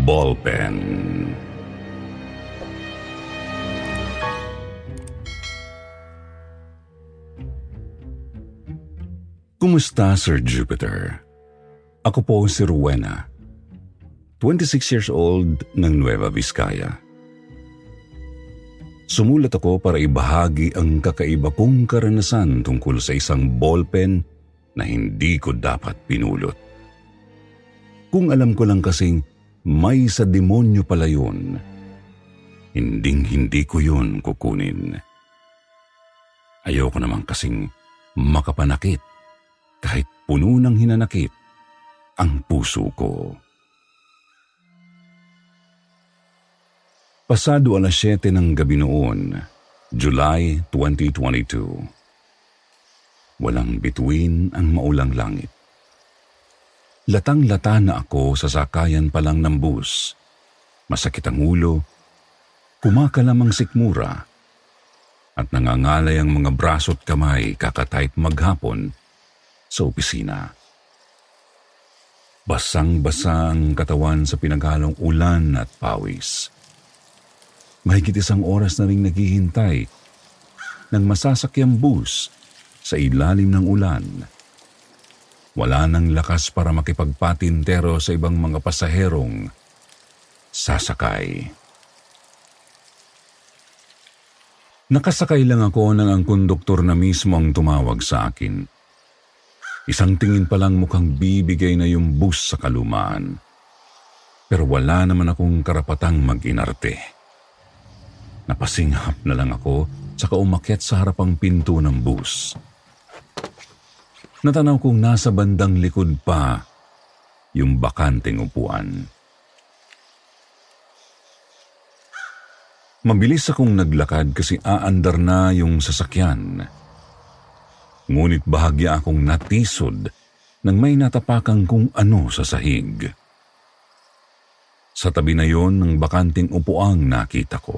Ballpen Kumusta, Sir Jupiter? Ako po si Rowena, 26 years old ng Nueva Vizcaya. Sumulat ako para ibahagi ang kakaiba kong karanasan tungkol sa isang ballpen na hindi ko dapat pinulot. Kung alam ko lang kasing may sa demonyo pala yun, hinding hindi ko yun kukunin. Ayoko naman kasing makapanakit kahit puno ng hinanakit ang puso ko. Pasado alas 7 ng gabi noon, July 2022. Walang bituin ang maulang langit. Latang-lata na ako sa sakayan pa lang ng bus. Masakit ang ulo, kumakalamang sikmura, at nangangalay ang mga braso at kamay kakatype maghapon sa opisina. Basang-basa ang katawan sa pinaghalong ulan at pawis. Mahigit isang oras na rin naghihintay ng masasakyang bus sa ilalim ng ulan. Wala nang lakas para makipagpatintero sa ibang mga pasaherong sasakay. Nakasakay lang ako nang ang konduktor na mismo ang tumawag sa akin. Isang tingin pa lang mukhang bibigay na yung bus sa kalumaan. Pero wala naman akong karapatang mag-inarte. Napasinghap na lang ako saka umakyat sa harapang pinto ng bus. Natanaw kong nasa bandang likod pa yung bakanting upuan. Mabilis akong naglakad kasi aandar na yung sasakyan. Ngunit bahagya akong natisod nang may natapakang kung ano sa sahig. Sa tabi na yon ng bakanting upuang nakita ko.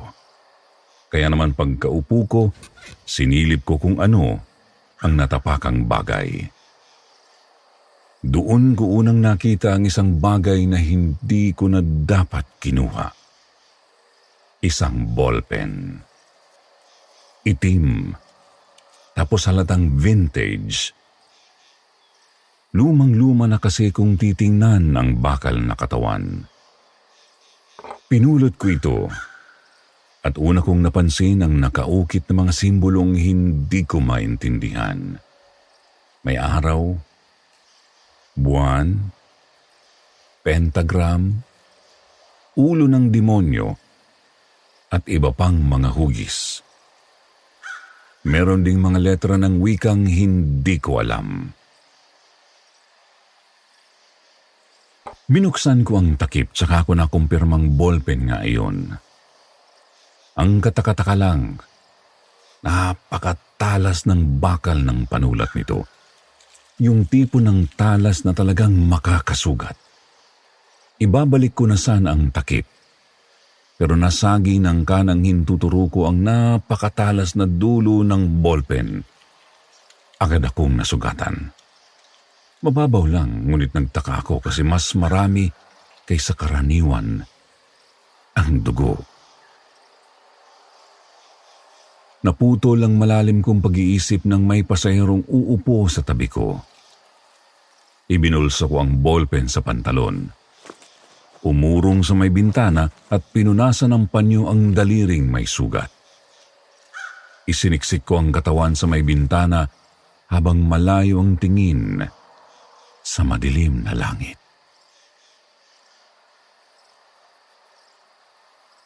Kaya naman pagkaupo ko, sinilip ko kung ano ang natapakang bagay. Doon ko unang nakita ang isang bagay na hindi ko na dapat kinuha. Isang ballpen. Itim tapos halatang vintage. Lumang-luma na kasi kung titingnan ang bakal na katawan. Pinulot ko ito at una kong napansin ang nakaukit na mga simbolong hindi ko maintindihan. May araw, buwan, pentagram, ulo ng demonyo, at iba pang mga hugis. Meron ding mga letra ng wikang hindi ko alam. Binuksan ko ang takip tsaka ako nakumpirmang ballpen nga iyon. Ang katakataka lang, napakatalas ng bakal ng panulat nito. Yung tipo ng talas na talagang makakasugat. Ibabalik ko na sana ang takip pero nasagi ng kanang hintuturo ko ang napakatalas na dulo ng ballpen. Agad akong nasugatan. Mababaw lang, ngunit nagtaka ako kasi mas marami kaysa karaniwan ang dugo. Naputo lang malalim kong pag-iisip ng may pasahirong uupo sa tabi ko. Ibinulsa ko ang ballpen sa pantalon umurong sa may bintana at pinunasan ng panyo ang daliring may sugat. Isiniksik ko ang katawan sa may bintana habang malayo ang tingin sa madilim na langit.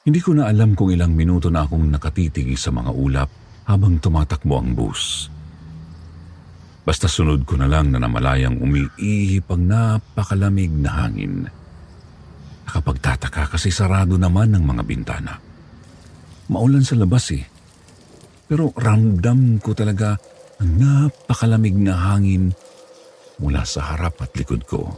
Hindi ko na alam kung ilang minuto na akong nakatitig sa mga ulap habang tumatakbo ang bus. Basta sunod ko na lang na namalayang umiihip ang napakalamig na hangin. Nakapagtataka kasi sarado naman ng mga bintana. Maulan sa labas eh. Pero ramdam ko talaga ang napakalamig na hangin mula sa harap at likod ko.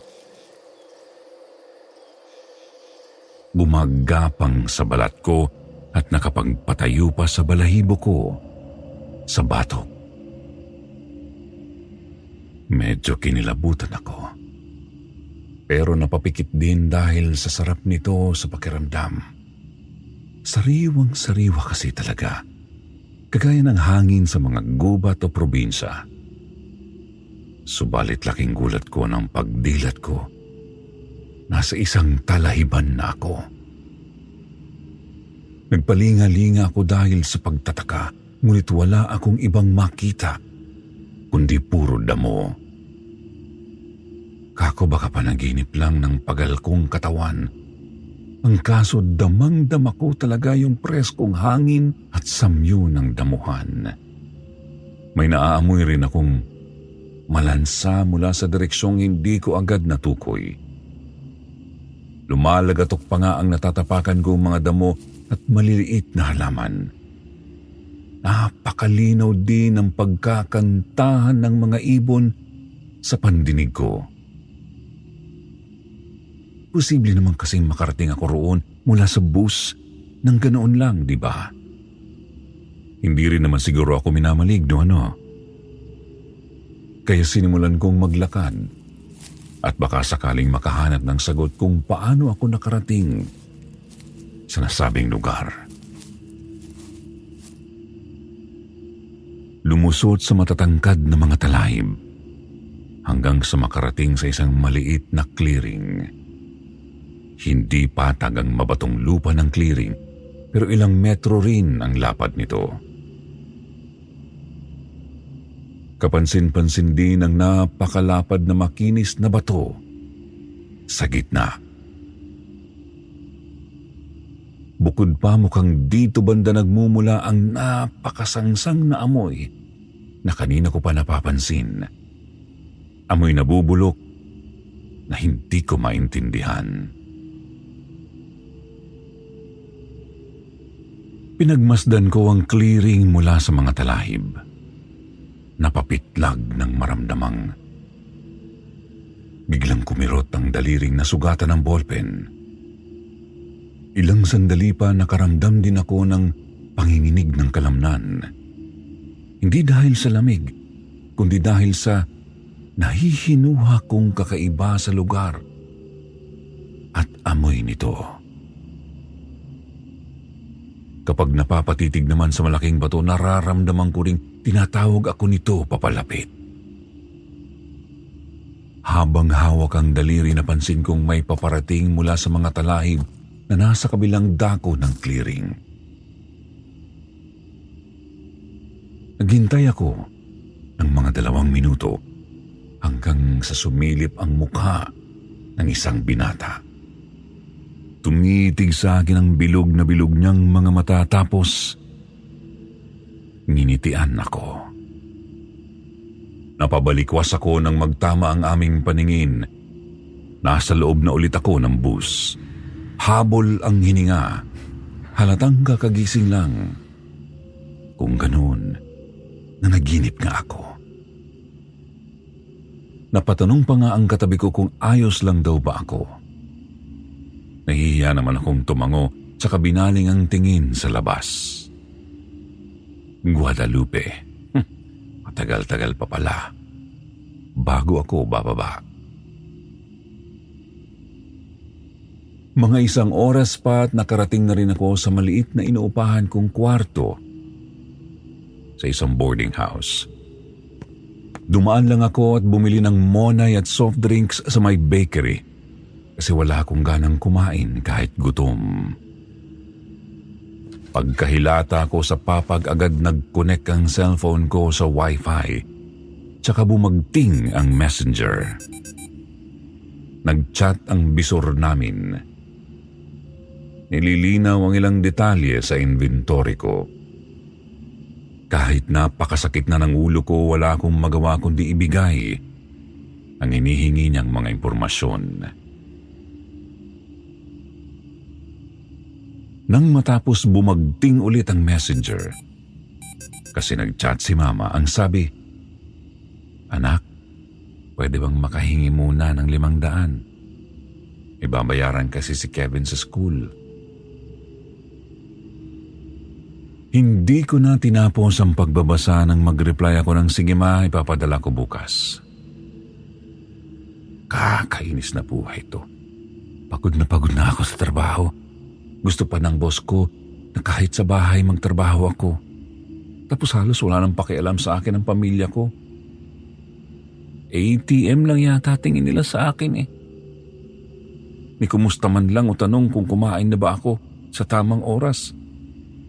Bumagapang sa balat ko at nakapagpatayo pa sa balahibo ko sa batok. Medyo kinilabutan ako. Pero napapikit din dahil sa sarap nito sa pakiramdam. Sariwang sariwa kasi talaga. Kagaya ng hangin sa mga gubat o probinsya. Subalit laking gulat ko ng pagdilat ko. Nasa isang talahiban na ako. Nagpalinga-linga ako dahil sa pagtataka, ngunit wala akong ibang makita, kundi puro damo. Kako baka panaginip lang ng pagal kong katawan. Ang kaso damang-dama ko talaga yung preskong hangin at samyo ng damuhan. May naaamoy rin akong malansa mula sa direksyong hindi ko agad natukoy. Lumalagatok pa nga ang natatapakan kong mga damo at maliliit na halaman. Napakalinaw din ang pagkakantahan ng mga ibon sa pandinig ko. Posible naman kasing makarating ako roon mula sa bus ng ganoon lang, di ba? Hindi rin naman siguro ako minamaligno, ano? Kaya sinimulan kong maglakad at baka sakaling makahanap ng sagot kung paano ako nakarating sa nasabing lugar. Lumusot sa matatangkad na mga talahib hanggang sa makarating sa isang maliit na clearing. Hindi patag ang mabatong lupa ng clearing pero ilang metro rin ang lapad nito. Kapansin-pansin din ang napakalapad na makinis na bato sa gitna. Bukod pa mukhang dito banda nagmumula ang napakasangsang na amoy na kanina ko pa napapansin. Amoy na bubulok na hindi ko maintindihan. Pinagmasdan ko ang clearing mula sa mga talahib napapitlag ng maramdamang. Biglang kumirot ang daliring na sugatan ng ballpen. Ilang sandali pa nakaramdam din ako ng panginginig ng kalamnan. Hindi dahil sa lamig, kundi dahil sa nahihinuha kong kakaiba sa lugar at amoy nito. Kapag napapatitig naman sa malaking bato, nararamdaman ko ring tinatawag ako nito papalapit. Habang hawak ang daliri, napansin kong may paparating mula sa mga talahib na nasa kabilang dako ng clearing. Naghintay ako ng mga dalawang minuto hanggang sa sumilip ang mukha ng isang binata. Tumitig sa akin ang bilog na bilog niyang mga mata tapos nginitian ako. Napabalikwas ako nang magtama ang aming paningin. Nasa loob na ulit ako ng bus. Habol ang hininga. Halatang kakagising lang. Kung ganun, nanaginip nga ako. Napatanong pa nga ang katabi ko kung ayos lang daw ba ako. Nahihiya naman akong tumango sa kabinaling ang tingin sa labas. Guadalupe. Matagal-tagal pa pala. Bago ako bababa. Mga isang oras pa at nakarating na rin ako sa maliit na inuupahan kong kwarto sa isang boarding house. Dumaan lang ako at bumili ng monay at soft drinks sa may bakery kasi wala akong ganang kumain kahit gutom. Pagkahilata ko sa papag agad nag-connect ang cellphone ko sa wifi tsaka bumagting ang messenger. Nag-chat ang bisor namin. nililinaw ang ilang detalye sa inventory ko. Kahit napakasakit na ng ulo ko, wala akong magawa kundi ibigay ang inihingi niyang mga impormasyon. Nang matapos bumagting ulit ang messenger, kasi nag-chat si mama, ang sabi, Anak, pwede bang makahingi muna ng limang daan? Ibabayaran kasi si Kevin sa school. Hindi ko na tinapos ang pagbabasa nang mag-reply ako ng sige ma, ipapadala ko bukas. Kakainis na buhay to. Pagod na pagod na ako sa trabaho. Gusto pa ng boss ko na kahit sa bahay magtrabaho ako. Tapos halos wala nang pakialam sa akin ang pamilya ko. ATM lang yata tingin nila sa akin eh. Ni kumusta man lang o tanong kung kumain na ba ako sa tamang oras.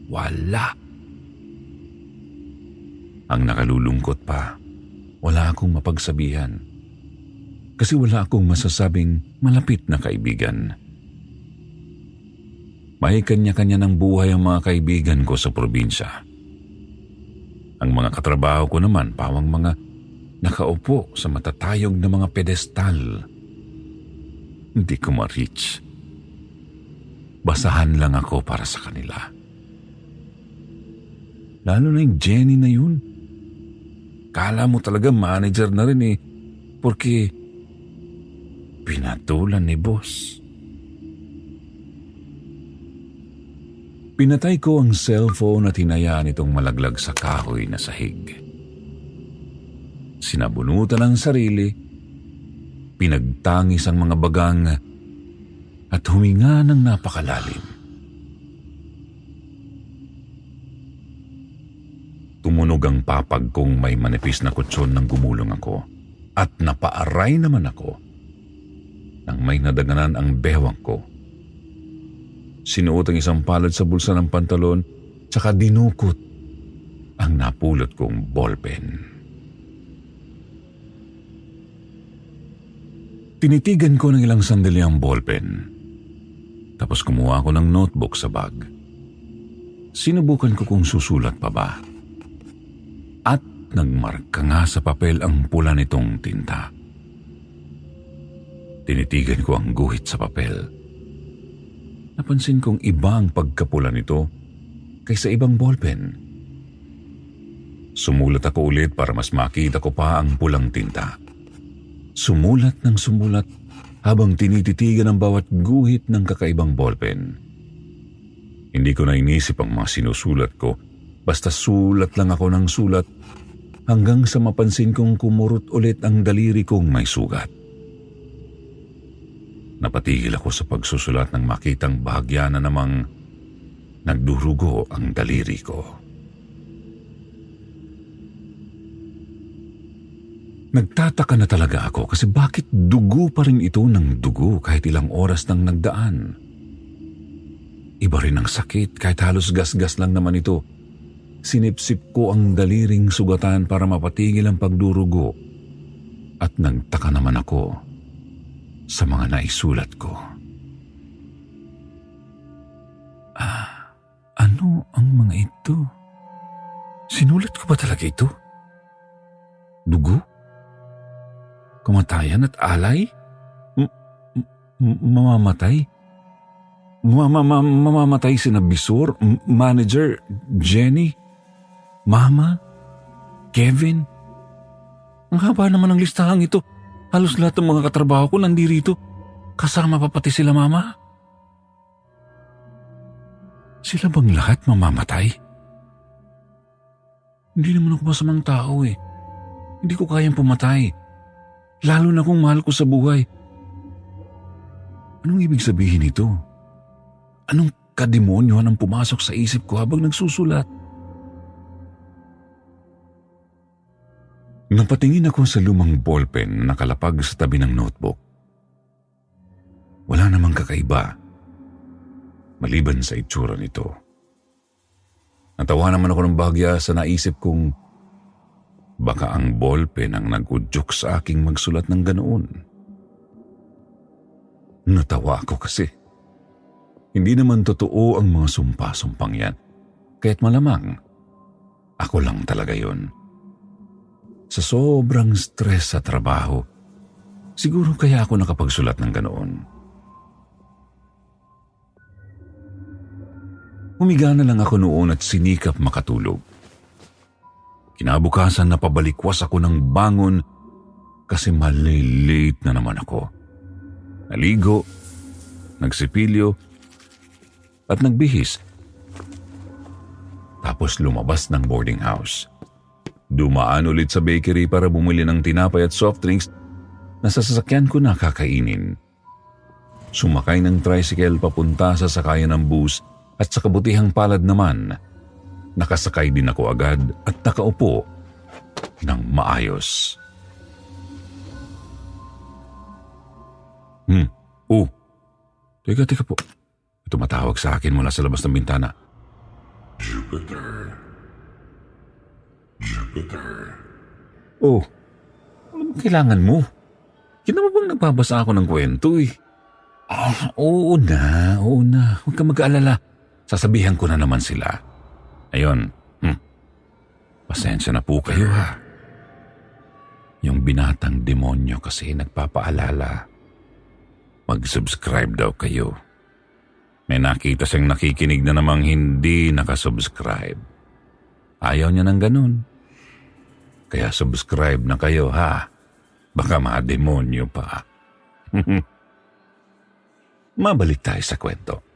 Wala. Ang nakalulungkot pa, wala akong mapagsabihan. Kasi wala akong masasabing malapit na kaibigan. May kanya-kanya ng buhay ang mga kaibigan ko sa probinsya. Ang mga katrabaho ko naman pawang mga nakaupo sa matatayog na mga pedestal. Hindi ko ma-reach. Basahan lang ako para sa kanila. Lalo na yung Jenny na yun. Kala mo talaga manager na rin eh. Porque pinatulan ni boss. Pinatay ko ang cellphone at hinayaan itong malaglag sa kahoy na sahig. Sinabunutan ang sarili, pinagtangis ang mga bagang at huminga ng napakalalim. Tumunog ang papag kong may manipis na kutsyon nang gumulong ako at napaaray naman ako nang may nadaganan ang bewang ko. Sinuot ang isang palad sa bulsa ng pantalon tsaka dinukot ang napulot kong ballpen. Tinitigan ko ng ilang sandali ang ballpen. Tapos kumuha ako ng notebook sa bag. Sinubukan ko kung susulat pa ba. At nagmarka nga sa papel ang pula nitong tinta. Tinitigan ko ang guhit sa papel. Napansin kong iba ang pagkapula nito kaysa ibang ballpen. Sumulat ako ulit para mas makita ko pa ang pulang tinta. Sumulat ng sumulat habang tinititigan ang bawat guhit ng kakaibang ballpen. Hindi ko na inisip ang mga sinusulat ko Basta sulat lang ako ng sulat hanggang sa mapansin kong kumurot ulit ang daliri kong may sugat. Napatigil ako sa pagsusulat nang makitang bahagya na namang nagdurugo ang daliri ko. Nagtataka na talaga ako kasi bakit dugo pa rin ito ng dugo kahit ilang oras nang nagdaan. Iba rin ang sakit kahit halos gasgas lang naman ito Sinipsip ko ang daliring sugatan para mapatigil ang pagdurugo at nagtaka naman ako sa mga naisulat ko. Ah, ano ang mga ito? Sinulat ko ba talaga ito? Dugo? Kamatayan at alay? M- m- mamamatay? Mamamatay si Nabisor, manager, Jenny? Mama? Kevin? Ang haba naman ng listahan ito. Halos lahat ng mga katrabaho ko nandirito. Kasama pa pati sila mama. Sila bang lahat mamamatay? Hindi naman ako masamang tao eh. Hindi ko kayang pumatay. Lalo na kung mahal ko sa buhay. Anong ibig sabihin nito? Anong kademonyo ang pumasok sa isip ko habang nagsusulat? Napatingin ako sa lumang ballpen na nakalapag sa tabi ng notebook. Wala namang kakaiba, maliban sa itsura nito. Natawa naman ako ng bahagya sa naisip kong baka ang ballpen ang nagudyok sa aking magsulat ng ganoon. Natawa ako kasi Hindi naman totoo ang mga sumpa-sumpang yan. Kaya't malamang, ako lang talaga yun. Sa sobrang stress sa trabaho, siguro kaya ako nakapagsulat ng ganoon. Humiga na lang ako noon at sinikap makatulog. Kinabukasan na pabalikwas ako ng bangon kasi malilate na naman ako. Naligo, nagsipilyo, at nagbihis. Tapos lumabas ng boarding house. Dumaan ulit sa bakery para bumili ng tinapay at soft drinks na sa sasakyan ko na kakainin. Sumakay ng tricycle papunta sa sakayan ng bus at sa kabutihang palad naman, nakasakay din ako agad at nakaupo ng maayos. Hmm, oh, teka, teka po. Tumatawag sa akin mula sa labas ng bintana. Jupiter. Jupiter. Oh, ano bang kailangan mo? Kina mo bang nagbabasa ako ng kwento eh? Ah, oo na, oo na. Huwag ka mag-aalala. Sasabihan ko na naman sila. Ayun, hmm. pasensya na po kayo ha. Yung binatang demonyo kasi nagpapaalala. Mag-subscribe daw kayo. May nakita siyang nakikinig na namang hindi nakasubscribe. Ayaw niya ng ganun. Kaya subscribe na kayo ha. Baka ma-demonyo pa. Mabalik tayo sa kwento.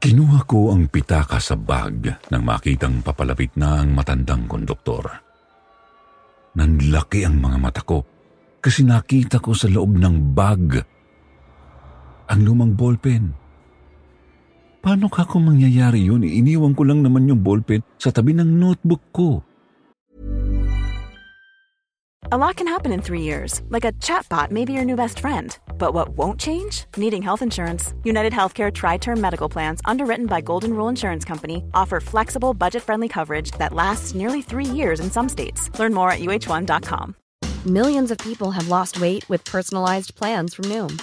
Kinuha ko ang pitaka sa bag nang makitang papalapit na ang matandang konduktor. Nanlaki ang mga mata ko kasi nakita ko sa loob ng bag ang lumang ballpen. Paano ka kung mangyayari yun? Iniwan ko lang naman yung ballpen sa tabi ng notebook ko. A lot can happen in three years, like a chatbot may be your new best friend. But what won't change? Needing health insurance. United Healthcare Tri Term Medical Plans, underwritten by Golden Rule Insurance Company, offer flexible, budget friendly coverage that lasts nearly three years in some states. Learn more at uh1.com. Millions of people have lost weight with personalized plans from Noom,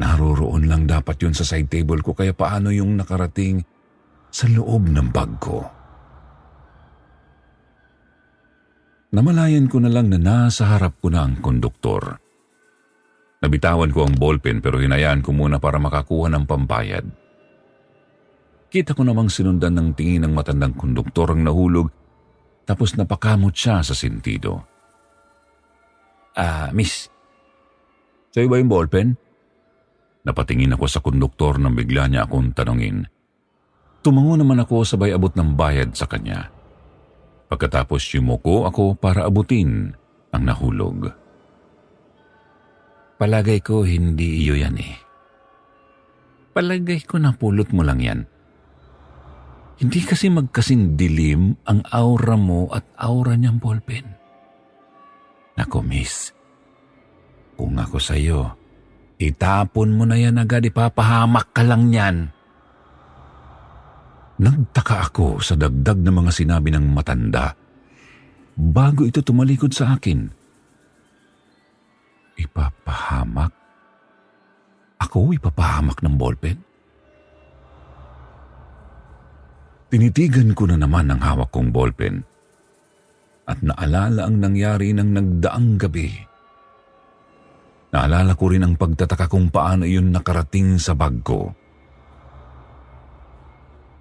Naroroon lang dapat yun sa side table ko kaya paano yung nakarating sa loob ng bag ko? Namalayan ko na lang na nasa harap ko na ang konduktor. Nabitawan ko ang ballpen pero hinayaan ko muna para makakuha ng pambayad. Kita ko namang sinundan ng tingin ng matandang konduktor ang nahulog tapos napakamot siya sa sentido. Ah, miss. Sa'yo ba yung ballpen? Napatingin ako sa konduktor nang bigla niya akong tanungin. Tumango naman ako sabay abot ng bayad sa kanya. Pagkatapos yumuko ako para abutin ang nahulog. Palagay ko hindi iyo yan eh. Palagay ko na pulot mo lang yan. Hindi kasi magkasing dilim ang aura mo at aura niyang ballpen. Nako miss, kung ako sa'yo, itapon mo na yan agad, ipapahamak ka lang yan. Nagtaka ako sa dagdag na mga sinabi ng matanda bago ito tumalikod sa akin. Ipapahamak? Ako ipapahamak ng ballpen? Tinitigan ko na naman ang hawak kong ballpen at naalala ang nangyari ng nagdaang gabi. Naalala ko rin ang pagtataka kung paano iyon nakarating sa bag ko.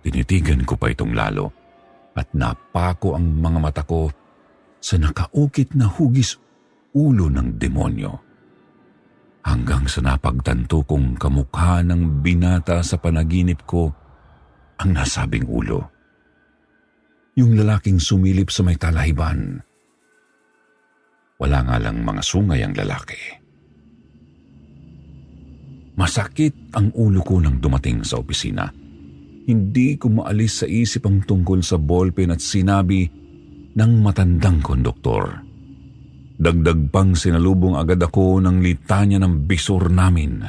Tinitigan ko pa itong lalo at napako ang mga mata ko sa nakaukit na hugis ulo ng demonyo. Hanggang sa napagtanto kong kamukha ng binata sa panaginip ko ang nasabing ulo. Yung lalaking sumilip sa may talahiban. Wala nga lang mga sungay ang lalaki. Masakit ang ulo ko nang dumating sa opisina. Hindi ko maalis sa isip ang tungkol sa ballpen at sinabi ng matandang konduktor. Dagdag pang sinalubong agad ako ng litanya ng bisor namin.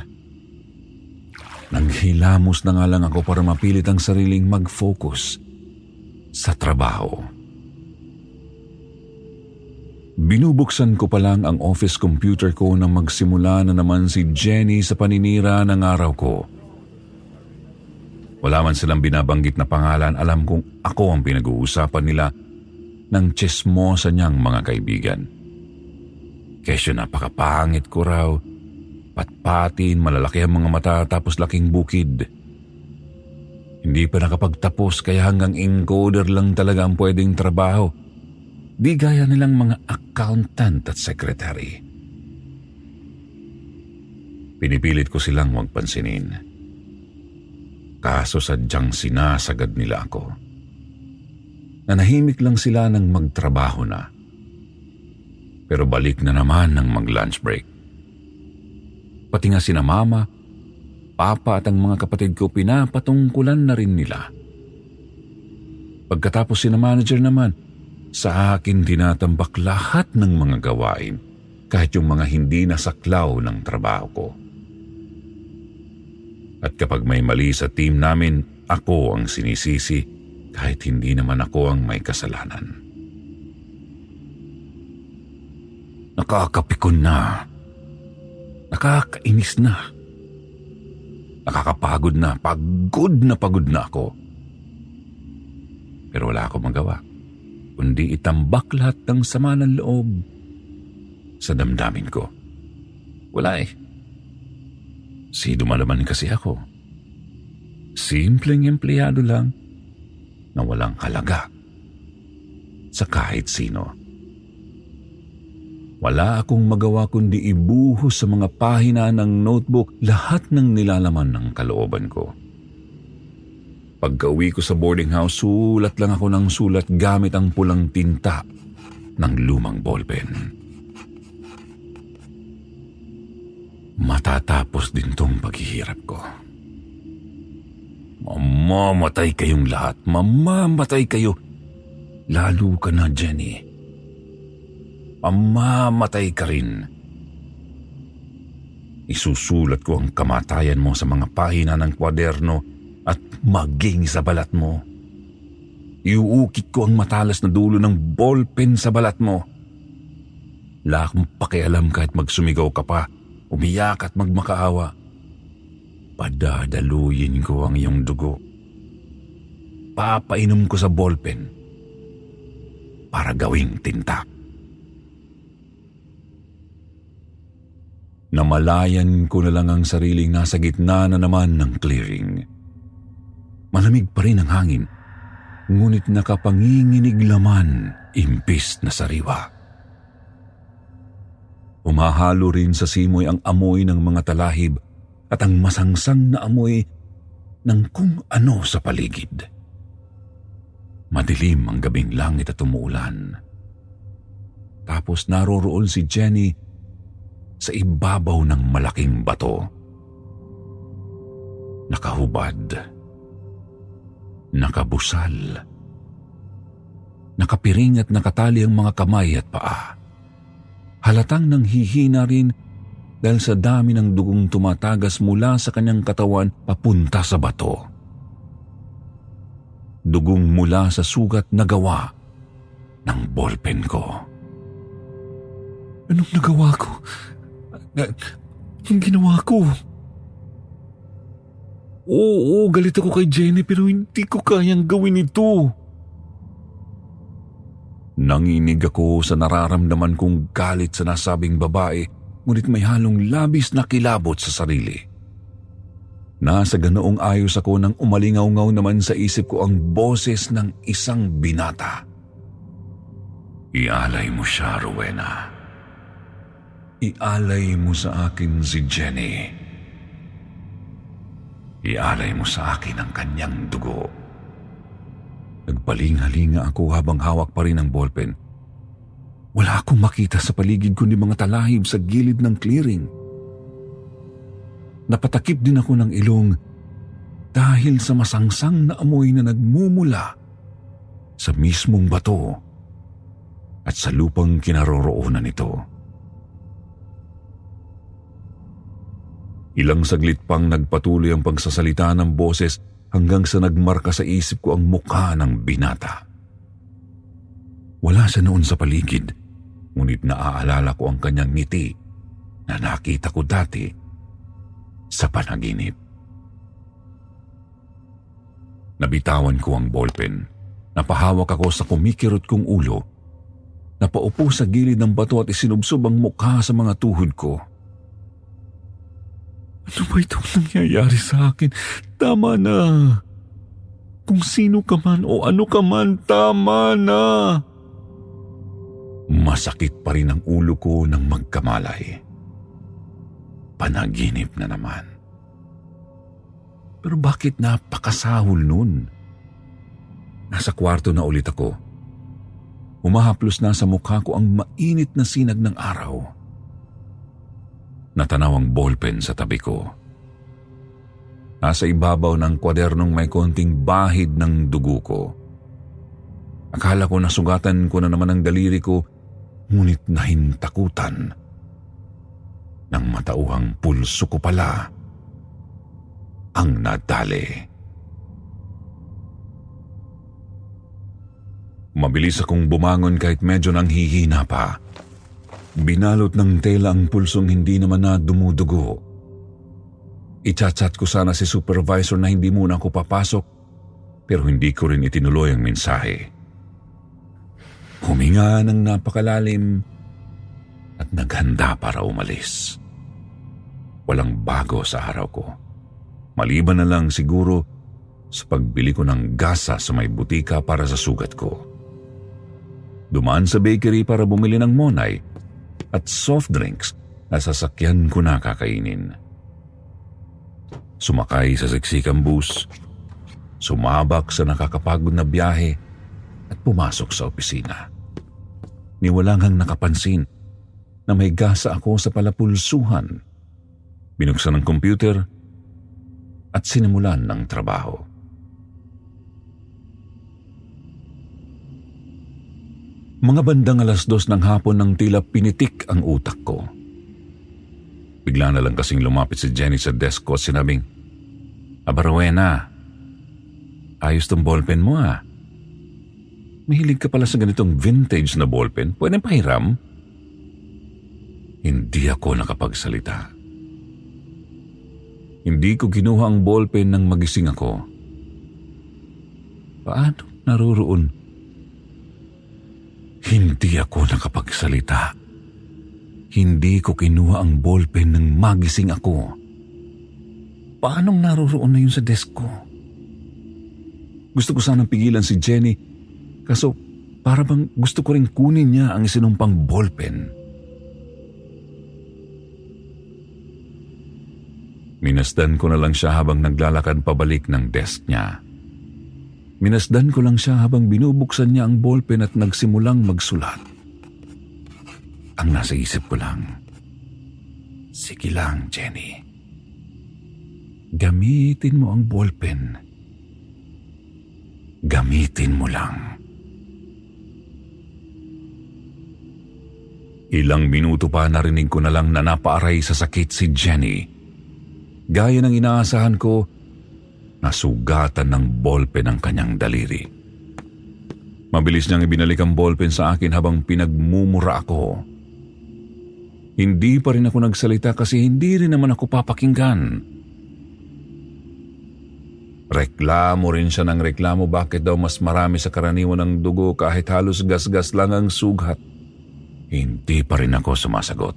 Naghilamos na nga lang ako para mapilit ang sariling mag-focus sa trabaho. Binubuksan ko pa lang ang office computer ko nang magsimula na naman si Jenny sa paninira ng araw ko. Wala man silang binabanggit na pangalan, alam kong ako ang pinag-uusapan nila ng chismosa niyang mga kaibigan. Kesyo napakapangit ko raw, patpatin, malalaki ang mga mata tapos laking bukid. Hindi pa nakapagtapos kaya hanggang encoder lang talaga ang pwedeng trabaho. Di gaya nilang mga accountant at secretary. Pinipilit ko silang huwag pansinin. Kaso sadyang sinasagad nila ako. Nanahimik lang sila nang magtrabaho na. Pero balik na naman ng mag-lunch break. Pati nga sina mama, papa at ang mga kapatid ko pinapatungkulan na rin nila. Pagkatapos sina manager naman, sa akin tinatambak lahat ng mga gawain kahit yung mga hindi nasaklaw ng trabaho ko. At kapag may mali sa team namin, ako ang sinisisi kahit hindi naman ako ang may kasalanan. Nakakapikon na. Nakakainis na. Nakakapagod na. Pagod na pagod na ako. Pero wala akong magawa. Kundi itambak lahat ng sama ng loob sa damdamin ko. Wala eh. Si dumalaman kasi ako. Simpleng empleyado lang na walang halaga sa kahit sino. Wala akong magawa kundi ibuhos sa mga pahina ng notebook lahat ng nilalaman ng kalooban ko. Pagka-uwi ko sa boarding house, sulat lang ako ng sulat gamit ang pulang tinta ng lumang ballpen. Matatapos din tong paghihirap ko. Mamamatay kayong lahat. Mamamatay kayo. Lalo ka na, Jenny. Mamamatay ka rin. Isusulat ko ang kamatayan mo sa mga pahina ng kwaderno at maging sa balat mo. Iuukit ko ang matalas na dulo ng ballpen sa balat mo. Wala akong pakialam kahit magsumigaw ka pa, umiyak at magmakaawa. Padadaluyin ko ang iyong dugo. Papainom ko sa ballpen para gawing tinta. Namalayan ko na lang ang sariling nasa gitna na naman ng clearing. Malamig pa rin ang hangin, ngunit nakapanginginig laman impis na sariwa. Umahalo rin sa simoy ang amoy ng mga talahib at ang masangsang na amoy ng kung ano sa paligid. Madilim ang gabing langit at umuulan. Tapos naroroon si Jenny sa ibabaw ng malaking bato. Nakahubad. Nakabusal. Nakapiring at nakatali ang mga kamay at paa. Halatang nang hihina rin dahil sa dami ng dugong tumatagas mula sa kanyang katawan papunta sa bato. Dugong mula sa sugat na gawa ng ballpen ko. Anong nagawa ko? Ang ginawa ko. Oo, oo, galit ako kay Jenny pero hindi ko kayang gawin ito. Nanginig ako sa nararamdaman kong galit sa nasabing babae ngunit may halong labis na kilabot sa sarili. Nasa ganoong ayos ako nang umalingaw-ngaw naman sa isip ko ang boses ng isang binata. Ialay mo siya, Rowena. Ialay mo sa akin si Jenny. Ialay mo sa akin ang kanyang dugo. Nagpalingalinga ako habang hawak pa rin ang ballpen. Wala akong makita sa paligid kundi mga talahib sa gilid ng clearing. napatakip din ako ng ilong dahil sa masangsang na amoy na nagmumula sa mismong bato at sa lupang kinaroroonan nito. Ilang saglit pang nagpatuloy ang pagsasalita ng boses hanggang sa nagmarka sa isip ko ang mukha ng binata. Wala siya noon sa paligid, ngunit naaalala ko ang kanyang ngiti na nakita ko dati sa panaginip. Nabitawan ko ang ballpen. Napahawak ako sa kumikirot kong ulo. Napaupo sa gilid ng bato at isinubsob ang mukha sa mga tuhod ko. Ano ba itong nangyayari sa akin? Tama na. Kung sino ka man o ano ka man, tama na. Masakit pa rin ang ulo ko ng magkamalay. Panaginip na naman. Pero bakit napakasahol nun? Nasa kwarto na ulit ako. Umahaplos na sa mukha ko ang mainit na sinag ng araw. Natanaw ang ballpen sa tabi ko. Nasa ibabaw ng kwadernong may konting bahid ng dugo ko. Akala ko nasugatan ko na naman ang daliri ko, ngunit nahintakutan. Nang matauhang pulso ko pala ang nadali. Mabilis akong bumangon kahit medyo nang hihina pa. Binalot ng tela ang pulsong hindi naman na dumudugo. Ichat-chat ko sana si supervisor na hindi muna ako papasok pero hindi ko rin itinuloy ang mensahe. Huminga ng napakalalim at naghanda para umalis. Walang bago sa araw ko. Maliban na lang siguro sa pagbili ko ng gasa sa may butika para sa sugat ko dumaan sa bakery para bumili ng monay at soft drinks na sasakyan ko na kakainin. Sumakay sa siksikang bus, sumabak sa nakakapagod na biyahe at pumasok sa opisina. Niwalang hang nakapansin na may gasa ako sa palapulsuhan. Binuksan ng computer at sinimulan ng trabaho. Mga bandang alas dos ng hapon nang tila pinitik ang utak ko. Bigla na lang kasing lumapit si Jenny sa desk ko at sinabing, Aba Rowena, ayos tong ballpen mo ah. Mahilig ka pala sa ganitong vintage na ballpen. Pwede pahiram? Hindi ako nakapagsalita. Hindi ko kinuha ang ballpen nang magising ako. Paano naruroon hindi ako nakapagsalita. Hindi ko kinuha ang ballpen nang magising ako. Paanong naroroon na yun sa desk ko? Gusto ko sanang pigilan si Jenny kaso para bang gusto ko rin kunin niya ang isinumpang ballpen. Minasdan ko na lang siya habang naglalakad pabalik ng desk niya. Minasdan ko lang siya habang binubuksan niya ang ballpen at nagsimulang magsulat. Ang nasa isip ko lang, Sige lang, Jenny. Gamitin mo ang ballpen. Gamitin mo lang. Ilang minuto pa narinig ko na lang na napaaray sa sakit si Jenny. Gaya ng inaasahan ko, nasugatan ng ballpen ang kanyang daliri. Mabilis niyang ibinalik ang ballpen sa akin habang pinagmumura ako. Hindi pa rin ako nagsalita kasi hindi rin naman ako papakinggan. Reklamo rin siya ng reklamo bakit daw mas marami sa karaniwan ng dugo kahit halos gasgas lang ang sugat. Hindi pa rin ako sumasagot.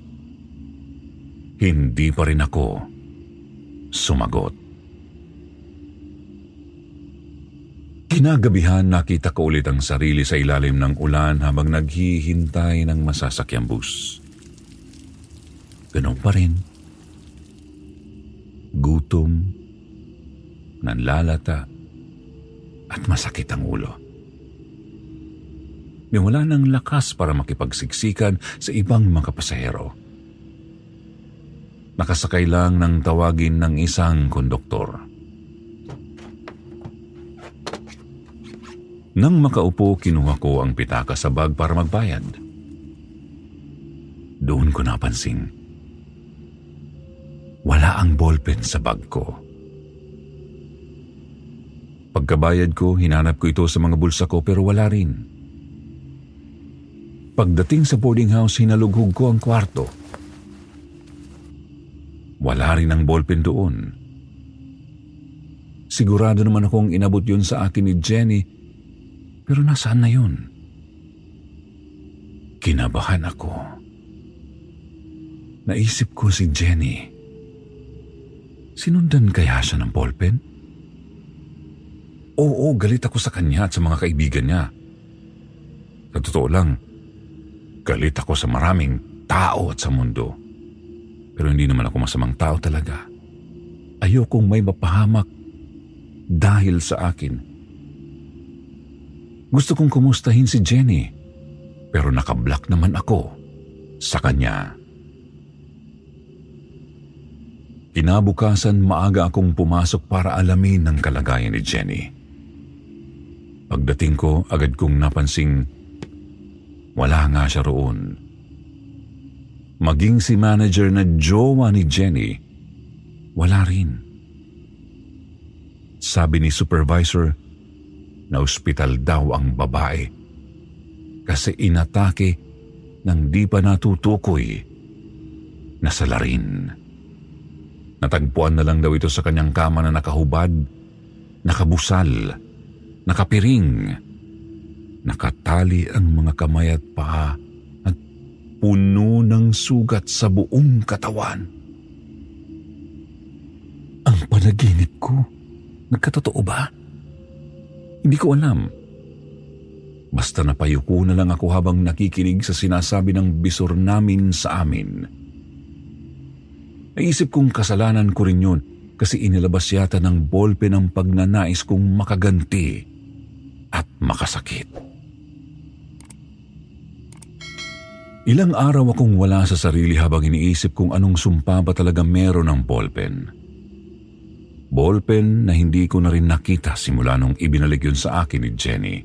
Hindi pa rin ako sumagot. Kinagabihan nakita ko ulit ang sarili sa ilalim ng ulan habang naghihintay ng masasakyang bus. Ganun pa rin. Gutom, nanlalata, at masakit ang ulo. May wala ng lakas para makipagsiksikan sa ibang mga pasahero. nakasakay lang ng tawagin ng isang konduktor. Nang makaupo, kinuha ko ang pitaka sa bag para magbayad. Doon ko napansing. Wala ang ballpen sa bag ko. Pagkabayad ko, hinanap ko ito sa mga bulsa ko pero wala rin. Pagdating sa boarding house, hinalughog ko ang kwarto. Wala rin ang ballpen doon. Sigurado naman akong inabot yun sa akin ni Jenny, pero nasaan na yun? Kinabahan ako. Naisip ko si Jenny. Sinundan kaya siya ng ballpen? Oo, galit ako sa kanya at sa mga kaibigan niya. Sa totoo lang, Galit ako sa maraming tao at sa mundo. Pero hindi naman ako masamang tao talaga. Ayokong may mapahamak dahil sa akin. Gusto kong kumustahin si Jenny, pero nakablock naman ako sa kanya. Kinabukasan maaga akong pumasok para alamin ang kalagayan ni Jenny. Pagdating ko, agad kong napansing wala nga siya roon. Maging si manager na jowa ni Jenny, wala rin. Sabi ni supervisor, na ospital daw ang babae kasi inatake nang di pa natutukoy na salarin. Natagpuan na lang daw ito sa kanyang kama na nakahubad, nakabusal, nakapiring, Nakatali ang mga kamay at paa at puno ng sugat sa buong katawan. Ang panaginip ko, nagkatotoo ba? Hindi ko alam. Basta napayuko na lang ako habang nakikinig sa sinasabi ng bisor namin sa amin. Naisip kong kasalanan ko rin yun kasi inilabas yata ng bolpe ng pagnanais kong makaganti at makasakit. Ilang araw akong wala sa sarili habang iniisip kung anong sumpa ba talaga meron ng ballpen. Ballpen na hindi ko na rin nakita simula nung ibinalik yun sa akin ni Jenny.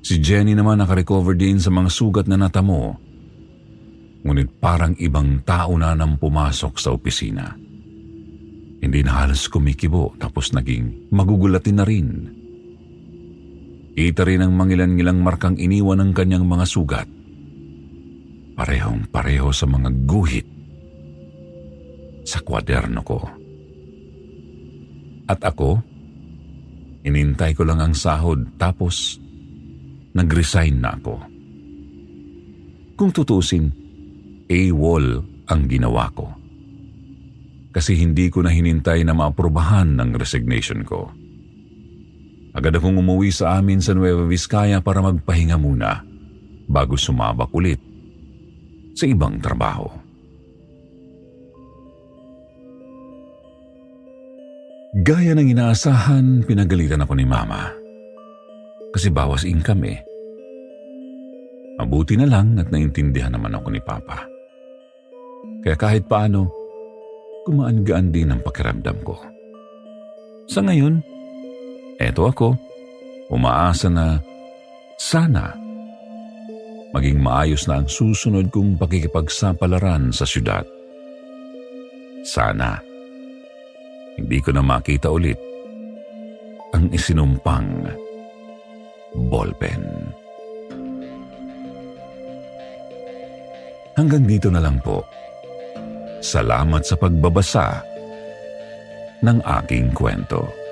Si Jenny naman nakarecover din sa mga sugat na natamo. Ngunit parang ibang tao na nang pumasok sa opisina. Hindi na halos kumikibo tapos naging magugulatin na rin. Kita rin ang mangilan-ngilang markang iniwan ng kanyang mga sugat parehong pareho sa mga guhit sa kwaderno ko. At ako, inintay ko lang ang sahod tapos nag-resign na ako. Kung tutusin, AWOL ang ginawa ko. Kasi hindi ko na hinintay na maaprubahan ng resignation ko. Agad akong umuwi sa amin sa Nueva Vizcaya para magpahinga muna bago sumabak ulit sa ibang trabaho. Gaya ng inaasahan, pinagalitan ako ni Mama. Kasi bawas income eh. Mabuti na lang at naintindihan naman ako ni Papa. Kaya kahit paano, kumaan-gaan din ang pakiramdam ko. Sa ngayon, eto ako, umaasa na sana maging maayos na ang susunod kong pakikipagsapalaran sa syudad. Sana, hindi ko na makita ulit ang isinumpang ballpen. Hanggang dito na lang po. Salamat sa pagbabasa ng aking kwento.